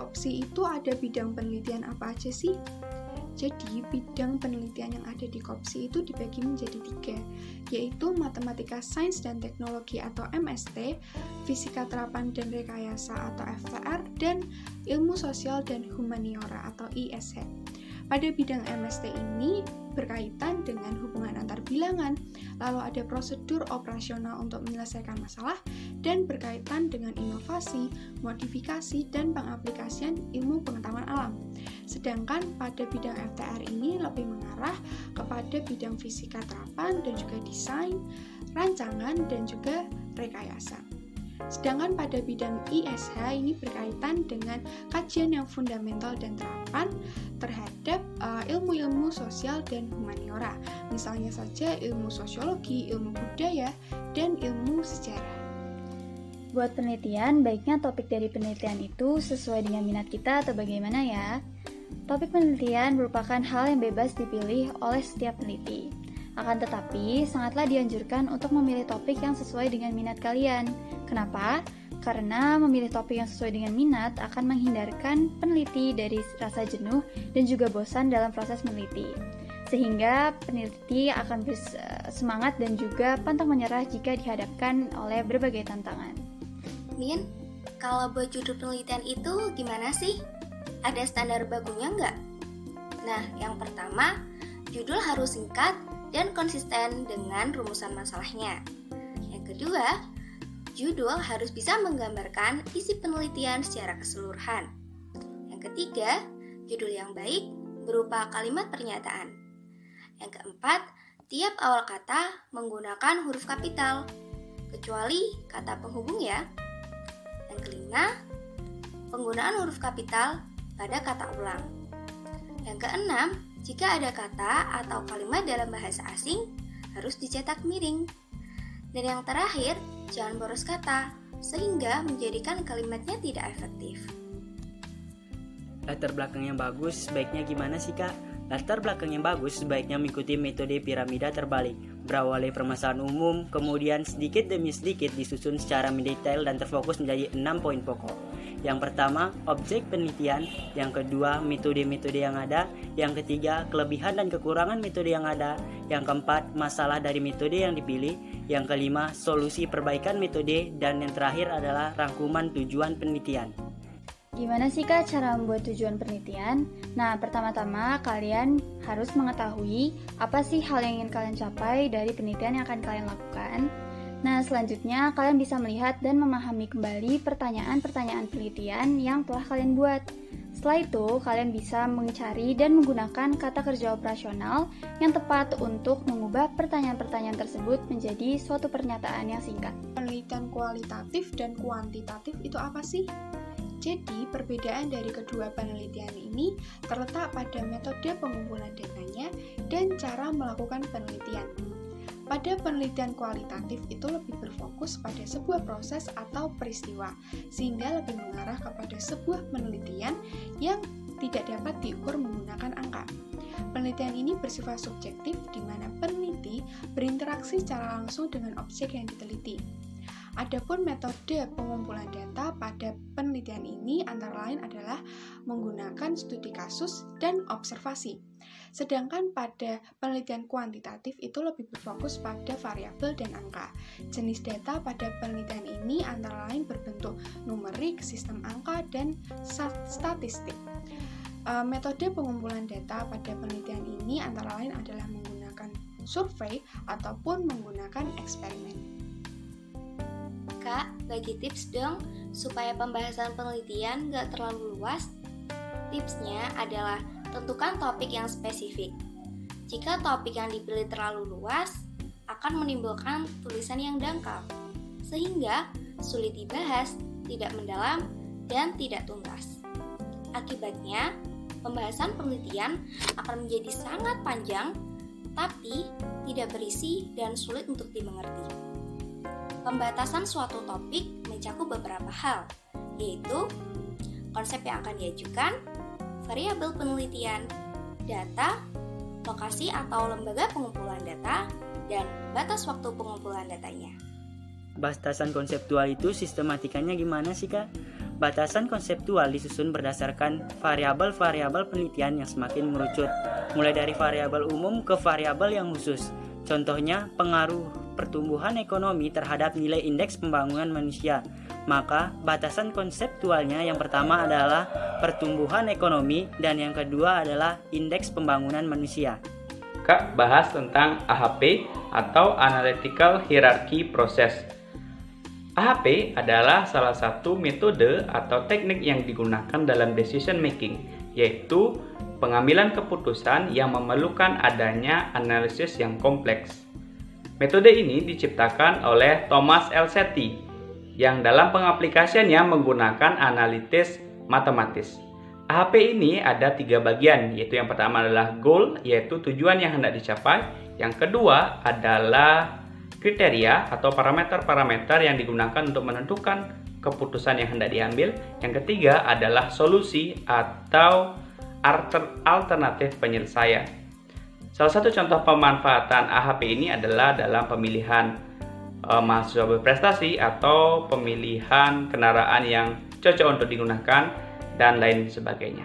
KOPSI itu ada bidang penelitian apa aja sih? Jadi, bidang penelitian yang ada di KOPSI itu dibagi menjadi tiga, yaitu Matematika Sains dan Teknologi atau MST, Fisika Terapan dan Rekayasa atau FTR, dan Ilmu Sosial dan Humaniora atau ISH. Pada bidang MST ini berkaitan dengan hubungan antar bilangan, lalu ada prosedur operasional untuk menyelesaikan masalah, dan berkaitan dengan inovasi, modifikasi, dan pengaplikasian ilmu pengetahuan alam. Sedangkan pada bidang FTR ini lebih mengarah kepada bidang fisika terapan dan juga desain, rancangan, dan juga rekayasa. Sedangkan pada bidang ISH ini berkaitan dengan kajian yang fundamental dan terapan terhadap uh, ilmu-ilmu sosial dan humaniora. Misalnya saja ilmu sosiologi, ilmu budaya, dan ilmu sejarah. Buat penelitian, baiknya topik dari penelitian itu sesuai dengan minat kita atau bagaimana ya? Topik penelitian merupakan hal yang bebas dipilih oleh setiap peneliti. Akan tetapi, sangatlah dianjurkan untuk memilih topik yang sesuai dengan minat kalian. Kenapa? Karena memilih topik yang sesuai dengan minat akan menghindarkan peneliti dari rasa jenuh dan juga bosan dalam proses meneliti. Sehingga peneliti akan bersemangat dan juga pantang menyerah jika dihadapkan oleh berbagai tantangan. Min, kalau buat judul penelitian itu gimana sih? Ada standar bagunya nggak? Nah, yang pertama, judul harus singkat dan konsisten dengan rumusan masalahnya. Yang kedua, judul harus bisa menggambarkan isi penelitian secara keseluruhan. Yang ketiga, judul yang baik berupa kalimat pernyataan. Yang keempat, tiap awal kata menggunakan huruf kapital, kecuali kata penghubung ya. Yang kelima, penggunaan huruf kapital pada kata ulang. Yang keenam, jika ada kata atau kalimat dalam bahasa asing, harus dicetak miring. Dan yang terakhir, jangan boros kata, sehingga menjadikan kalimatnya tidak efektif. Latar belakang yang bagus sebaiknya gimana sih kak? Latar belakang yang bagus sebaiknya mengikuti metode piramida terbalik, berawal dari permasalahan umum, kemudian sedikit demi sedikit disusun secara mendetail dan terfokus menjadi enam poin pokok. Yang pertama, objek penelitian. Yang kedua, metode-metode yang ada. Yang ketiga, kelebihan dan kekurangan metode yang ada. Yang keempat, masalah dari metode yang dipilih. Yang kelima, solusi perbaikan metode. Dan yang terakhir adalah rangkuman tujuan penelitian. Gimana sih kak cara membuat tujuan penelitian? Nah, pertama-tama kalian harus mengetahui apa sih hal yang ingin kalian capai dari penelitian yang akan kalian lakukan. Selanjutnya kalian bisa melihat dan memahami kembali pertanyaan-pertanyaan penelitian yang telah kalian buat. Setelah itu, kalian bisa mencari dan menggunakan kata kerja operasional yang tepat untuk mengubah pertanyaan-pertanyaan tersebut menjadi suatu pernyataan yang singkat. Penelitian kualitatif dan kuantitatif itu apa sih? Jadi, perbedaan dari kedua penelitian ini terletak pada metode pengumpulan datanya dan cara melakukan penelitian. Pada penelitian kualitatif itu lebih berfokus pada sebuah proses atau peristiwa, sehingga lebih mengarah kepada sebuah penelitian yang tidak dapat diukur menggunakan angka. Penelitian ini bersifat subjektif di mana peneliti berinteraksi secara langsung dengan objek yang diteliti. Adapun metode pengumpulan data pada penelitian ini antara lain adalah menggunakan studi kasus dan observasi. Sedangkan pada penelitian kuantitatif itu lebih berfokus pada variabel dan angka. Jenis data pada penelitian ini antara lain berbentuk numerik, sistem angka, dan statistik. E, metode pengumpulan data pada penelitian ini antara lain adalah menggunakan survei ataupun menggunakan eksperimen. Kak, bagi tips dong supaya pembahasan penelitian gak terlalu luas. Tipsnya adalah tentukan topik yang spesifik. Jika topik yang dipilih terlalu luas, akan menimbulkan tulisan yang dangkal, sehingga sulit dibahas, tidak mendalam, dan tidak tuntas. Akibatnya, pembahasan penelitian akan menjadi sangat panjang, tapi tidak berisi dan sulit untuk dimengerti. Pembatasan suatu topik mencakup beberapa hal, yaitu konsep yang akan diajukan, variabel penelitian, data, lokasi atau lembaga pengumpulan data, dan batas waktu pengumpulan datanya. Batasan konseptual itu sistematikanya gimana sih kak? batasan konseptual disusun berdasarkan variabel-variabel penelitian yang semakin mengerucut, mulai dari variabel umum ke variabel yang khusus. Contohnya, pengaruh pertumbuhan ekonomi terhadap nilai indeks pembangunan manusia. Maka, batasan konseptualnya yang pertama adalah pertumbuhan ekonomi dan yang kedua adalah indeks pembangunan manusia. Kak bahas tentang AHP atau Analytical Hierarchy Process AHP adalah salah satu metode atau teknik yang digunakan dalam decision making, yaitu pengambilan keputusan yang memerlukan adanya analisis yang kompleks. Metode ini diciptakan oleh Thomas L. Setti yang dalam pengaplikasiannya menggunakan analitis matematis. AHP ini ada tiga bagian, yaitu yang pertama adalah goal, yaitu tujuan yang hendak dicapai. Yang kedua adalah kriteria atau parameter-parameter yang digunakan untuk menentukan keputusan yang hendak diambil. Yang ketiga adalah solusi atau alternatif penyelesaian. Salah satu contoh pemanfaatan AHP ini adalah dalam pemilihan e, mahasiswa berprestasi atau pemilihan kendaraan yang cocok untuk digunakan dan lain sebagainya.